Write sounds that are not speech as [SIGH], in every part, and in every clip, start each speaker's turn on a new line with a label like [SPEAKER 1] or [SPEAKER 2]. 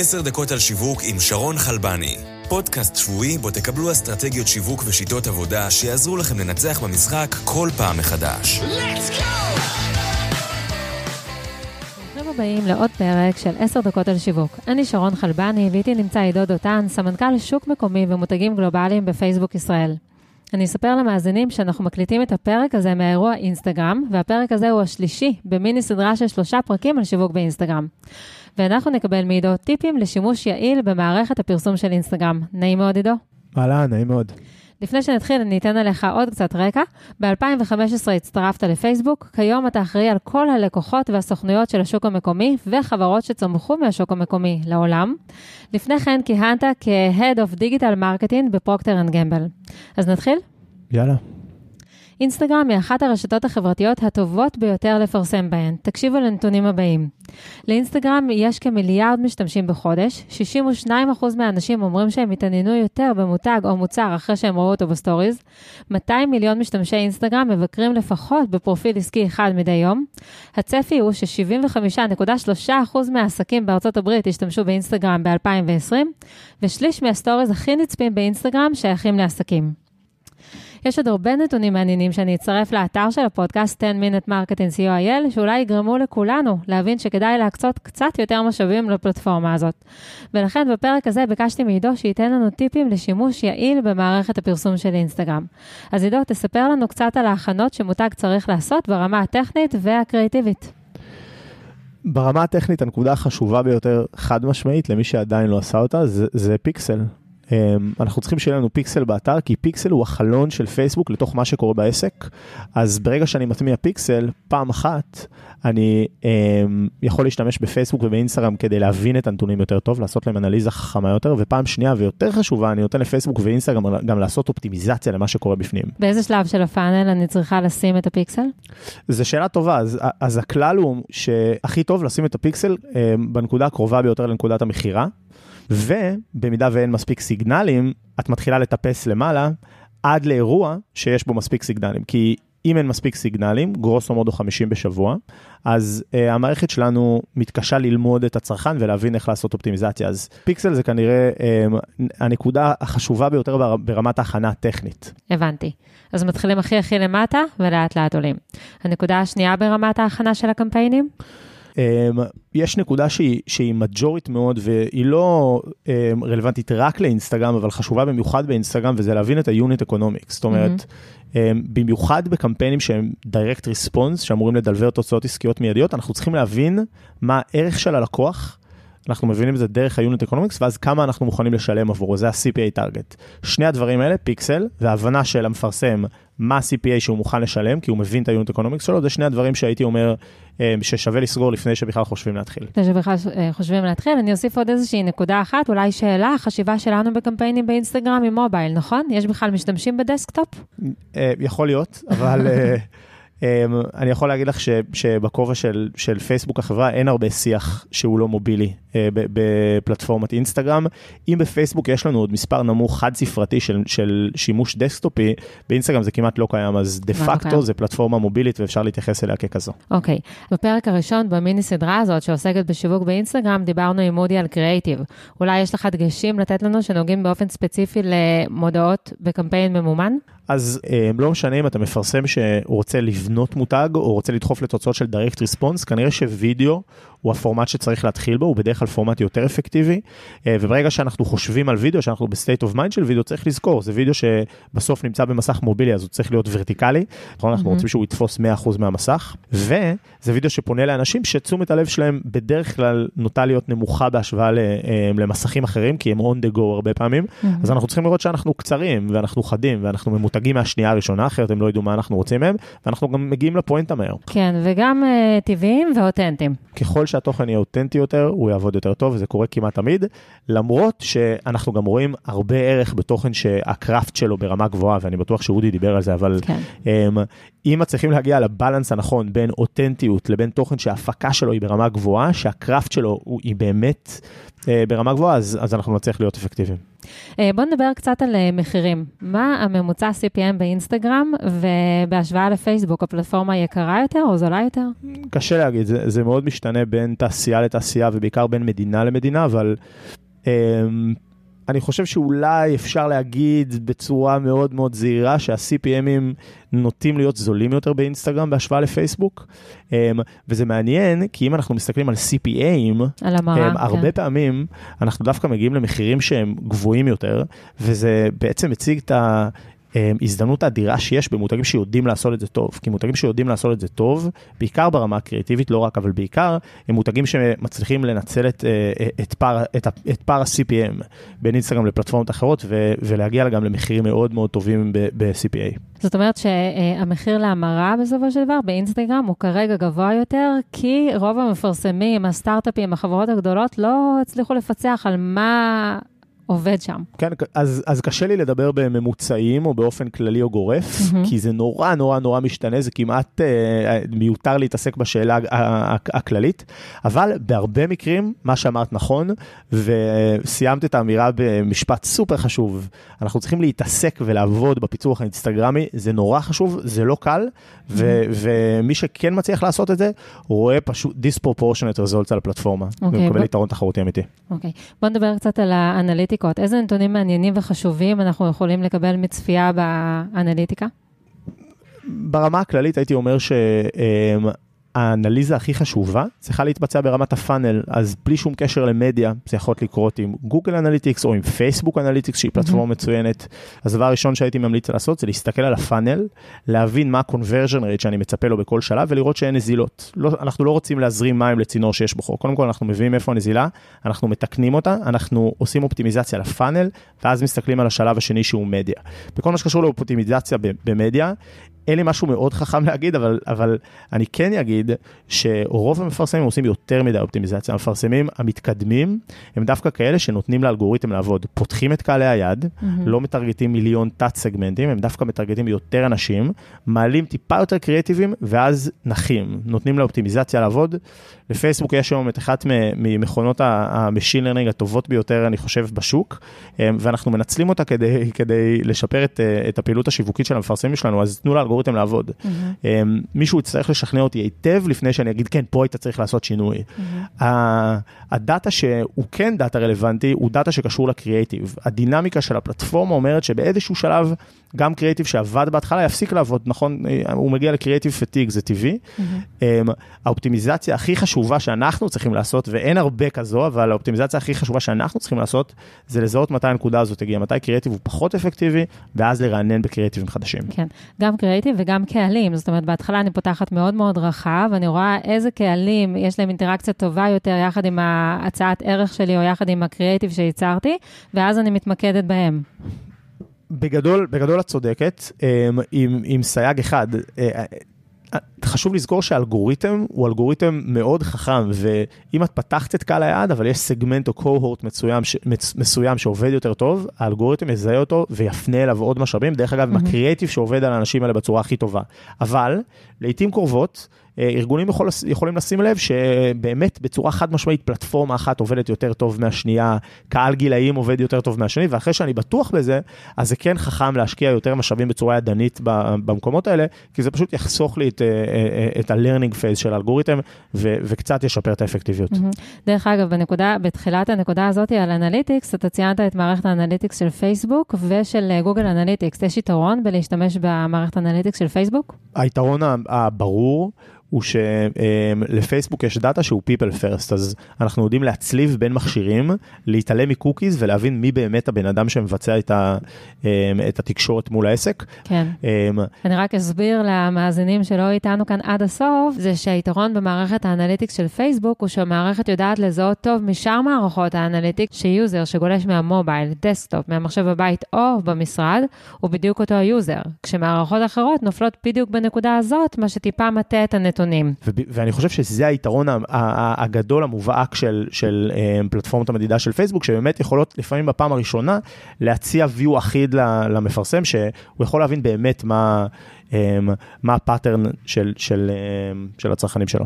[SPEAKER 1] עשר דקות על שיווק עם שרון חלבני. פודקאסט שבועי בו תקבלו אסטרטגיות שיווק ושיטות עבודה שיעזרו לכם לנצח במשחק כל פעם מחדש.
[SPEAKER 2] ברוכים הבאים לעוד פרק של עשר דקות על שיווק. אני שרון חלבני ואיתי נמצא עידו דותן, סמנכ"ל שוק מקומי ומותגים גלובליים בפייסבוק ישראל. אני אספר למאזינים שאנחנו מקליטים את הפרק הזה מהאירוע אינסטגרם, והפרק הזה הוא השלישי במיני סדרה של שלושה פרקים על שיווק באינסטגרם. ואנחנו נקבל מעידו טיפים לשימוש יעיל במערכת הפרסום של אינסטגרם. נעים מאוד, עידו.
[SPEAKER 3] אהלן, נעים מאוד.
[SPEAKER 2] לפני שנתחיל, אני אתן עליך עוד קצת רקע. ב-2015 הצטרפת לפייסבוק, כיום אתה אחראי על כל הלקוחות והסוכנויות של השוק המקומי וחברות שצמחו מהשוק המקומי לעולם. לפני כן כיהנת כ-Head of Digital Marketing בפרוקטר אנד גמבל. אז נתחיל?
[SPEAKER 3] יאללה.
[SPEAKER 2] אינסטגרם היא אחת הרשתות החברתיות הטובות ביותר לפרסם בהן. תקשיבו לנתונים הבאים. לאינסטגרם יש כמיליארד משתמשים בחודש, 62% מהאנשים אומרים שהם התעניינו יותר במותג או מוצר אחרי שהם ראו אותו בסטוריז, 200 מיליון משתמשי אינסטגרם מבקרים לפחות בפרופיל עסקי אחד מדי יום. הצפי הוא ש-75.3% מהעסקים בארצות הברית ישתמשו באינסטגרם ב-2020, ושליש מהסטוריז הכי נצפים באינסטגרם שייכים לעסקים. יש עוד הרבה נתונים מעניינים שאני אצרף לאתר של הפודקאסט 10 Minute Marketing co.il, שאולי יגרמו לכולנו להבין שכדאי להקצות קצת יותר משאבים לפלטפורמה הזאת. ולכן בפרק הזה ביקשתי מעידו שייתן לנו טיפים לשימוש יעיל במערכת הפרסום של אינסטגרם. אז עידו, תספר לנו קצת על ההכנות שמותג צריך לעשות ברמה הטכנית והקריאטיבית.
[SPEAKER 3] ברמה הטכנית, הנקודה החשובה ביותר, חד משמעית, למי שעדיין לא עשה אותה, זה, זה פיקסל. Um, אנחנו צריכים שיהיה לנו פיקסל באתר, כי פיקסל הוא החלון של פייסבוק לתוך מה שקורה בעסק. אז ברגע שאני מטמיע פיקסל, פעם אחת, אני um, יכול להשתמש בפייסבוק ובאינסטגרם כדי להבין את הנתונים יותר טוב, לעשות להם אנליזה חכמה יותר, ופעם שנייה ויותר חשובה, אני נותן לפייסבוק ואינסטגרם גם לעשות אופטימיזציה למה שקורה בפנים.
[SPEAKER 2] באיזה שלב של הפאנל אני צריכה לשים את הפיקסל?
[SPEAKER 3] זו שאלה טובה, אז, אז הכלל הוא שהכי טוב לשים את הפיקסל um, בנקודה הקרובה ביותר לנקודת המכירה. ובמידה ואין מספיק סיגנלים, את מתחילה לטפס למעלה עד לאירוע שיש בו מספיק סיגנלים. כי אם אין מספיק סיגנלים, גרוסו מודו 50 בשבוע, אז uh, המערכת שלנו מתקשה ללמוד את הצרכן ולהבין איך לעשות אופטימיזציה. אז פיקסל זה כנראה uh, הנקודה החשובה ביותר ברמת ההכנה הטכנית.
[SPEAKER 2] הבנתי. אז מתחילים הכי הכי למטה ולאט לאט עולים. הנקודה השנייה ברמת ההכנה של הקמפיינים?
[SPEAKER 3] Um, יש נקודה שהיא, שהיא מג'ורית מאוד והיא לא um, רלוונטית רק לאינסטגרם, אבל חשובה במיוחד באינסטגרם, וזה להבין את ה-unit economics. זאת אומרת, mm-hmm. um, במיוחד בקמפיינים שהם direct response, שאמורים לדלבר תוצאות עסקיות מיידיות, אנחנו צריכים להבין מה הערך של הלקוח. אנחנו מבינים את זה דרך ה-unit economics, ואז כמה אנחנו מוכנים לשלם עבורו, זה ה-CPA target. שני הדברים האלה, פיקסל, והבנה של המפרסם מה ה-CPA שהוא מוכן לשלם, כי הוא מבין את ה-unit economics שלו, זה שני הדברים שהייתי אומר ששווה לסגור לפני שבכלל חושבים להתחיל.
[SPEAKER 2] לפני שבכלל חושבים להתחיל, אני אוסיף עוד איזושהי נקודה אחת, אולי שאלה, חשיבה שלנו בקמפיינים באינסטגרם הם מובייל, נכון? יש בכלל משתמשים בדסקטופ?
[SPEAKER 3] יכול להיות, אבל... [LAUGHS] אני יכול להגיד לך שבכובע של, של פייסבוק החברה אין הרבה שיח שהוא לא מובילי בפלטפורמת אינסטגרם. אם בפייסבוק יש לנו עוד מספר נמוך חד ספרתי של, של שימוש דסקטופי, באינסטגרם זה כמעט לא קיים, אז דה פקטו זה פלטפורמה מובילית ואפשר להתייחס אליה ככזו.
[SPEAKER 2] אוקיי, okay. בפרק הראשון במיני סדרה הזאת שעוסקת בשיווק באינסטגרם, דיברנו עם מודי על קריאייטיב. אולי יש לך דגשים לתת לנו שנוגעים באופן ספציפי למודעות בקמפיין ממומן?
[SPEAKER 3] אז לא משנה אם אתה מפרסם שהוא רוצה לבנות מותג או רוצה לדחוף לתוצאות של direct response, כנראה שווידאו הוא הפורמט שצריך להתחיל בו, הוא בדרך כלל פורמט יותר אפקטיבי, וברגע שאנחנו חושבים על וידאו, שאנחנו ב state of mind של וידאו, צריך לזכור, זה וידאו שבסוף נמצא במסך מובילי, אז הוא צריך להיות ורטיקלי, נכון? אנחנו רוצים שהוא יתפוס 100% מהמסך, וזה וידאו שפונה לאנשים שתשומת הלב שלהם בדרך כלל נוטה להיות נמוכה בהשוואה למסכים אחרים, כי הם on the go הרבה פעמים, אז אנחנו צריכים לראות שאנחנו קצרים, ואנחנו חדים, ואנחנו ממותגים מהשנייה הראשונה, אחרת הם לא ידעו מה אנחנו רוצים מהם, ואנחנו גם מגיעים לפואנטה מהר.
[SPEAKER 2] כן, וגם uh, טבעיים ואותנטיים.
[SPEAKER 3] ככל שהתוכן יהיה אותנטי יותר, הוא יעבוד יותר טוב, וזה קורה כמעט תמיד, למרות שאנחנו גם רואים הרבה ערך בתוכן שהקראפט שלו ברמה גבוהה, ואני בטוח שאודי דיבר על זה, אבל כן. um, אם מצליחים להגיע לבלנס הנכון בין אותנטיות לבין תוכן שההפקה שלו היא ברמה גבוהה, שהקראפט שלו הוא, היא באמת uh, ברמה גבוהה, אז, אז אנחנו נצליח להיות אפקטיביים.
[SPEAKER 2] אה, בואו נדבר קצת על אה, מחירים. מה הממוצע CPM באינסטגרם, ובהשוואה לפייסבוק, הפלטפורמה יקרה יותר או זולה יותר?
[SPEAKER 3] קשה להגיד, זה, זה מאוד משתנה בין תעשייה לתעשייה ובעיקר בין מדינה למדינה, אבל אמ, אני חושב שאולי אפשר להגיד בצורה מאוד מאוד זהירה שה-CPMים נוטים להיות זולים יותר באינסטגרם בהשוואה לפייסבוק. אמ, וזה מעניין, כי אם אנחנו מסתכלים על CPAים,
[SPEAKER 2] על המרה,
[SPEAKER 3] כן. הרבה פעמים אנחנו דווקא מגיעים למחירים שהם גבוהים יותר, וזה בעצם מציג את ה... אמ, הזדמנות אדירה שיש במותגים שיודעים לעשות את זה טוב. כי מותגים שיודעים לעשות את זה טוב, בעיקר ברמה הקריאטיבית, לא רק, אבל בעיקר, הם מותגים שמצליחים לנצל את, אה, את פער, את, את פער ה-CPM בין אינסטגרם לפלטפורמות אחרות, ו, ולהגיע גם למחירים מאוד מאוד טובים ב-CPA.
[SPEAKER 2] זאת אומרת שהמחיר להמרה בסופו של דבר באינסטגרם הוא כרגע גבוה יותר, כי רוב המפרסמים, הסטארט-אפים, החברות הגדולות, לא הצליחו לפצח על מה... עובד שם.
[SPEAKER 3] כן, אז, אז קשה לי לדבר בממוצעים או באופן כללי או גורף, mm-hmm. כי זה נורא נורא נורא משתנה, זה כמעט אה, מיותר להתעסק בשאלה הכללית, אבל בהרבה מקרים, מה שאמרת נכון, וסיימת את האמירה במשפט סופר חשוב, אנחנו צריכים להתעסק ולעבוד בפיצוח האינסטגרמי, זה נורא חשוב, זה לא קל, mm-hmm. ו, ומי שכן מצליח לעשות את זה, רואה פשוט disproportionate results על הפלטפורמה, okay, אוקיי, ומקבל ב... יתרון תחרותי אמיתי.
[SPEAKER 2] אוקיי, okay. בוא נדבר קצת על האנליטיקה. אנליטיקות. איזה נתונים מעניינים וחשובים אנחנו יכולים לקבל מצפייה באנליטיקה?
[SPEAKER 3] ברמה הכללית הייתי אומר ש... האנליזה הכי חשובה צריכה להתבצע ברמת ה funnel, אז בלי שום קשר למדיה, זה יכול לקרות עם גוגל אנליטיקס או עם פייסבוק אנליטיקס, שהיא פלטפורמה mm-hmm. מצוינת. אז הדבר הראשון שהייתי ממליץ לעשות זה להסתכל על הפאנל, להבין מה ה-conversion rate שאני מצפה לו בכל שלב ולראות שאין נזילות. לא, אנחנו לא רוצים להזרים מים לצינור שיש בו חור. קודם כל אנחנו מבינים איפה הנזילה, אנחנו מתקנים אותה, אנחנו עושים אופטימיזציה לפאנל, ואז מסתכלים על השלב השני שהוא מדיה. בכל מה שקשור לאופטימיזציה במדיה, אין לי משהו מאוד חכם להגיד, אבל, אבל אני כן אגיד שרוב המפרסמים עושים יותר מדי אופטימיזציה. המפרסמים המתקדמים הם דווקא כאלה שנותנים לאלגוריתם לעבוד. פותחים את קהלי היעד, mm-hmm. לא מטרגטים מיליון תת-סגמנטים, הם דווקא מטרגטים יותר אנשים, מעלים טיפה יותר קריאטיביים, ואז נחים. נותנים לאופטימיזציה לעבוד. לפייסבוק יש היום את אחת ממכונות ה machine learning הטובות ביותר, אני חושב, בשוק, אה, ואנחנו מנצלים אותה כדי, כדי לשפר את, אה, את הפעילות השיווקית של המפרסמים שלנו, אז תנו לאלגוריתם. לעבוד. Mm-hmm. מישהו יצטרך לשכנע אותי היטב לפני שאני אגיד, כן, פה היית צריך לעשות שינוי. Mm-hmm. הדאטה שהוא כן דאטה רלוונטי, הוא דאטה שקשור לקריאייטיב. הדינמיקה של הפלטפורמה אומרת שבאיזשהו שלב, גם קריאייטיב שעבד בהתחלה יפסיק לעבוד, נכון? אה, הוא מגיע לקריאייטיב fatigue, זה טבעי. Mm-hmm. האופטימיזציה הכי חשובה שאנחנו צריכים לעשות, ואין הרבה כזו, אבל האופטימיזציה הכי חשובה שאנחנו צריכים לעשות, זה לזהות מתי הנקודה הזאת הגיעה, מתי קריאייטיב הוא פחות אפקטיבי, ואז לרענן בקריאייטיבים חדשים.
[SPEAKER 2] כן, גם קריאייטיב וגם קהלים. זאת אומרת, בהתחלה אני פותחת מאוד מאוד רחב, אני רואה איזה קהלים יש להם אינטראקציה טובה יותר יחד עם ההצעת ערך שלי או יחד עם הקריאייטיב שייצרתי, ואז אני מתמקדת בהם.
[SPEAKER 3] בגדול, בגדול את צודקת, אמ, עם, עם סייג אחד. אה, חשוב לזכור שאלגוריתם הוא אלגוריתם מאוד חכם, ואם את פתחת את קהל היעד, אבל יש סגמנט או קוהורט מסוים, מסוים שעובד יותר טוב, האלגוריתם יזהה אותו ויפנה אליו עוד משאבים, דרך אגב, mm-hmm. עם הקריאיטיב שעובד על האנשים האלה בצורה הכי טובה. אבל, לעיתים קרובות, אה, ארגונים יכול, יכולים לשים לב שבאמת בצורה חד משמעית פלטפורמה אחת עובדת יותר טוב מהשנייה, קהל גילאים עובד יותר טוב מהשני, ואחרי שאני בטוח בזה, אז זה כן חכם להשקיע יותר משאבים בצורה ידנית במקומות האלה, כי זה פשוט יחסוך לי את, אה, אה, את ה-learning phase של האלגוריתם, ו- וקצת ישפר את האפקטיביות.
[SPEAKER 2] דרך אגב, בנקודה, בתחילת הנקודה הזאת על אנליטיקס, אתה ציינת את מערכת האנליטיקס של פייסבוק ושל גוגל אנליטיקס. יש יתרון בלהשתמש במערכת האנליטיקס של פייסבוק?
[SPEAKER 3] היתרון הברור הוא שלפייסבוק יש דאטה שהוא people first, אז אנחנו יודעים להצליב בין מכשירים, להתעלם מקוקיז ולהבין מי באמת הבן אדם שמבצע את, ה, אמ, את התקשורת מול העסק.
[SPEAKER 2] כן. אמ, אני רק אסביר למאזינים שלא איתנו כאן עד הסוף, זה שהיתרון במערכת האנליטיקס של פייסבוק הוא שהמערכת יודעת לזהות טוב משאר מערכות האנליטיקס ש user שגולש מהמובייל, דסקטופ, מהמחשב בבית או במשרד, הוא בדיוק אותו ה user. כשמערכות אחרות נופלות בדיוק בנקודה הזאת, מה שטיפה מטה את הנתונים. נתונים.
[SPEAKER 3] ואני חושב שזה היתרון הגדול המובהק של, של אה, פלטפורמות המדידה של פייסבוק, שבאמת יכולות לפעמים בפעם הראשונה להציע view אחיד למפרסם, שהוא יכול להבין באמת מה... מה ה pattern של, של, של הצרכנים שלו.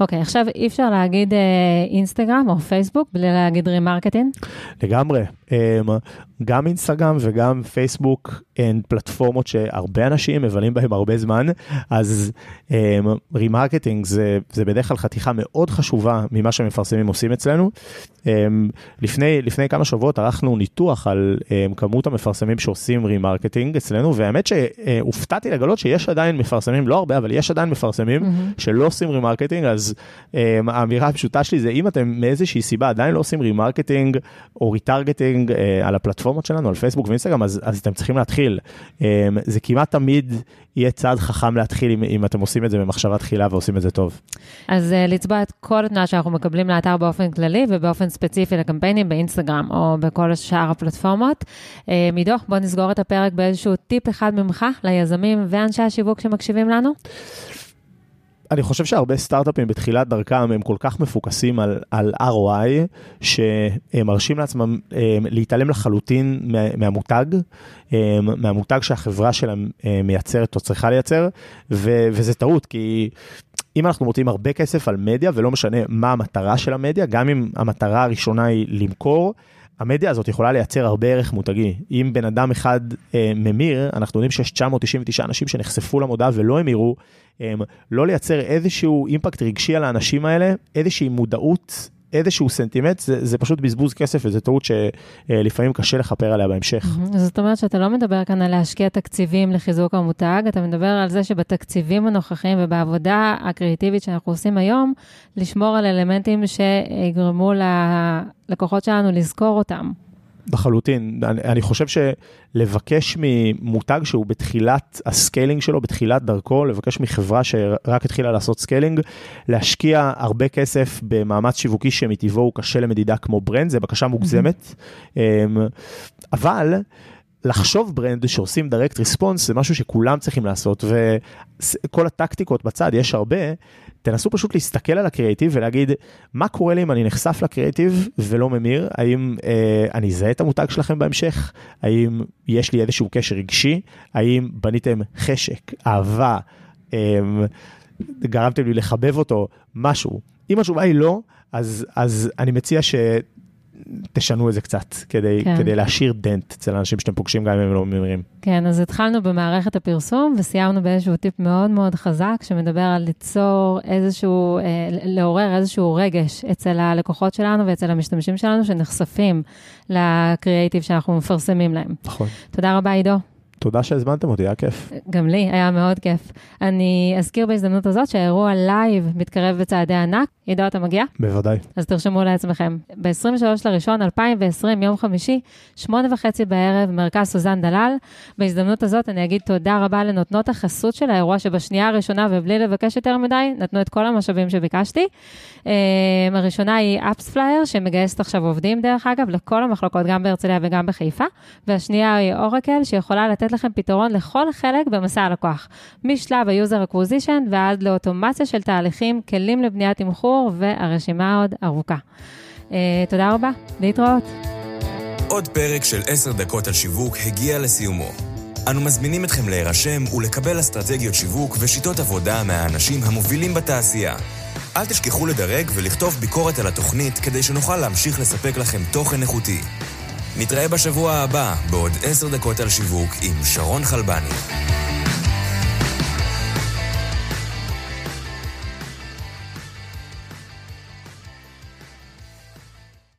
[SPEAKER 2] אוקיי, okay, עכשיו אי אפשר להגיד אינסטגרם או פייסבוק בלי להגיד remarketing?
[SPEAKER 3] לגמרי. גם אינסטגרם וגם פייסבוק הן פלטפורמות שהרבה אנשים מבלים בהם הרבה זמן, אז remarketing זה, זה בדרך כלל חתיכה מאוד חשובה ממה שמפרסמים עושים אצלנו. לפני, לפני כמה שבועות ערכנו ניתוח על כמות המפרסמים שעושים remarketing אצלנו, והאמת שהופתעתי לגלות שיש עדיין מפרסמים, לא הרבה, אבל יש עדיין מפרסמים mm-hmm. שלא עושים remarketing, אז האמירה הפשוטה שלי זה אם אתם מאיזושהי סיבה עדיין לא עושים remarketing או retargeting על הפלטפורמות שלנו, על פייסבוק ואינסטגרם, אז, אז אתם צריכים להתחיל. זה כמעט תמיד יהיה צעד חכם להתחיל אם, אם אתם עושים את זה במחשבה תחילה ועושים את זה טוב.
[SPEAKER 2] אז uh, לצבוע את כל התנועה שאנחנו מקבלים לאתר באופן כללי ובאופן ספציפי לקמפיינים באינסטגרם או בכל שאר הפלטפורמות. Uh, מידו, בוא נסגור את הפרק באיזשהו טיפ אחד ממך ליזמים ואנשי השיווק שמקשיבים לנו.
[SPEAKER 3] אני חושב שהרבה סטארט-אפים בתחילת דרכם הם כל כך מפוקסים על, על ROI, שהם מרשים לעצמם להתעלם לחלוטין מהמותג, מהמותג שהחברה שלהם מייצרת או צריכה לייצר, ו, וזה טעות, כי אם אנחנו מוצאים הרבה כסף על מדיה, ולא משנה מה המטרה של המדיה, גם אם המטרה הראשונה היא למכור, המדיה הזאת יכולה לייצר הרבה ערך מותגי. אם בן אדם אחד אה, ממיר, אנחנו יודעים שיש 999 אנשים שנחשפו למודעה ולא המירו, אה, לא לייצר איזשהו אימפקט רגשי על האנשים האלה, איזושהי מודעות איזשהו סנטימנט, זה, זה פשוט בזבוז כסף וזו טעות שלפעמים קשה לכפר עליה בהמשך.
[SPEAKER 2] זאת אומרת שאתה לא מדבר כאן על להשקיע תקציבים לחיזוק המותג, אתה מדבר על זה שבתקציבים הנוכחיים ובעבודה הקריאיטיבית שאנחנו עושים היום, לשמור על אלמנטים שיגרמו ללקוחות שלנו לזכור אותם.
[SPEAKER 3] לחלוטין. אני, אני חושב שלבקש ממותג שהוא בתחילת ה scaling שלו, בתחילת דרכו, לבקש מחברה שרק התחילה לעשות scaling, להשקיע הרבה כסף במאמץ שיווקי שמטבעו הוא קשה למדידה כמו brand, זה בקשה מוגזמת. Mm-hmm. אבל... לחשוב ברנד שעושים direct response זה משהו שכולם צריכים לעשות וכל הטקטיקות בצד יש הרבה תנסו פשוט להסתכל על הקריאיטיב ולהגיד, מה קורה לי אם אני נחשף לקריאיטיב ולא ממיר? האם אה, אני אזהה את המותג שלכם בהמשך? האם יש לי איזשהו קשר רגשי? האם בניתם חשק, אהבה, אה, גרמתם לי לחבב אותו, משהו? אם התשובה היא לא, אז, אז אני מציע ש... תשנו את זה קצת, כדי, כן. כדי להשאיר דנט אצל האנשים שאתם פוגשים גם אם הם לא ממירים.
[SPEAKER 2] כן, אז התחלנו במערכת הפרסום וסיימנו באיזשהו טיפ מאוד מאוד חזק, שמדבר על ליצור איזשהו, אה, לעורר איזשהו רגש אצל הלקוחות שלנו ואצל המשתמשים שלנו שנחשפים לקריאייטיב שאנחנו מפרסמים להם.
[SPEAKER 3] נכון.
[SPEAKER 2] תודה רבה, עידו.
[SPEAKER 3] תודה שהזמנתם אותי, היה כיף.
[SPEAKER 2] גם לי, היה מאוד כיף. אני אזכיר בהזדמנות הזאת שהאירוע לייב מתקרב בצעדי ענק. עידו, אתה מגיע?
[SPEAKER 3] בוודאי.
[SPEAKER 2] אז תרשמו לעצמכם. ב-23 לראשון 2020, יום חמישי, שמונה וחצי בערב, מרכז סוזן דלל. בהזדמנות הזאת אני אגיד תודה רבה לנותנות החסות של האירוע, שבשנייה הראשונה, ובלי לבקש יותר מדי, נתנו את כל המשאבים שביקשתי. אה, הראשונה היא AppsFlyer, שמגייסת עכשיו עובדים, דרך אגב, לכל המחלקות, גם בהרצליה וגם בחיפה. והשנייה היא אורקל, שיכולה לתת לכם פתרון לכל חלק במסע הלקוח. משלב ה-user acquisition ועד לאוטומציה של תהליכים, כלים לבניית תמחור. והרשימה עוד ארוכה. Uh, תודה רבה, להתראות.
[SPEAKER 1] עוד פרק של עשר דקות על שיווק הגיע לסיומו. אנו מזמינים אתכם להירשם ולקבל אסטרטגיות שיווק ושיטות עבודה מהאנשים המובילים בתעשייה. אל תשכחו לדרג ולכתוב ביקורת על התוכנית כדי שנוכל להמשיך לספק לכם תוכן איכותי. נתראה בשבוע הבא בעוד עשר דקות על שיווק עם שרון חלבני.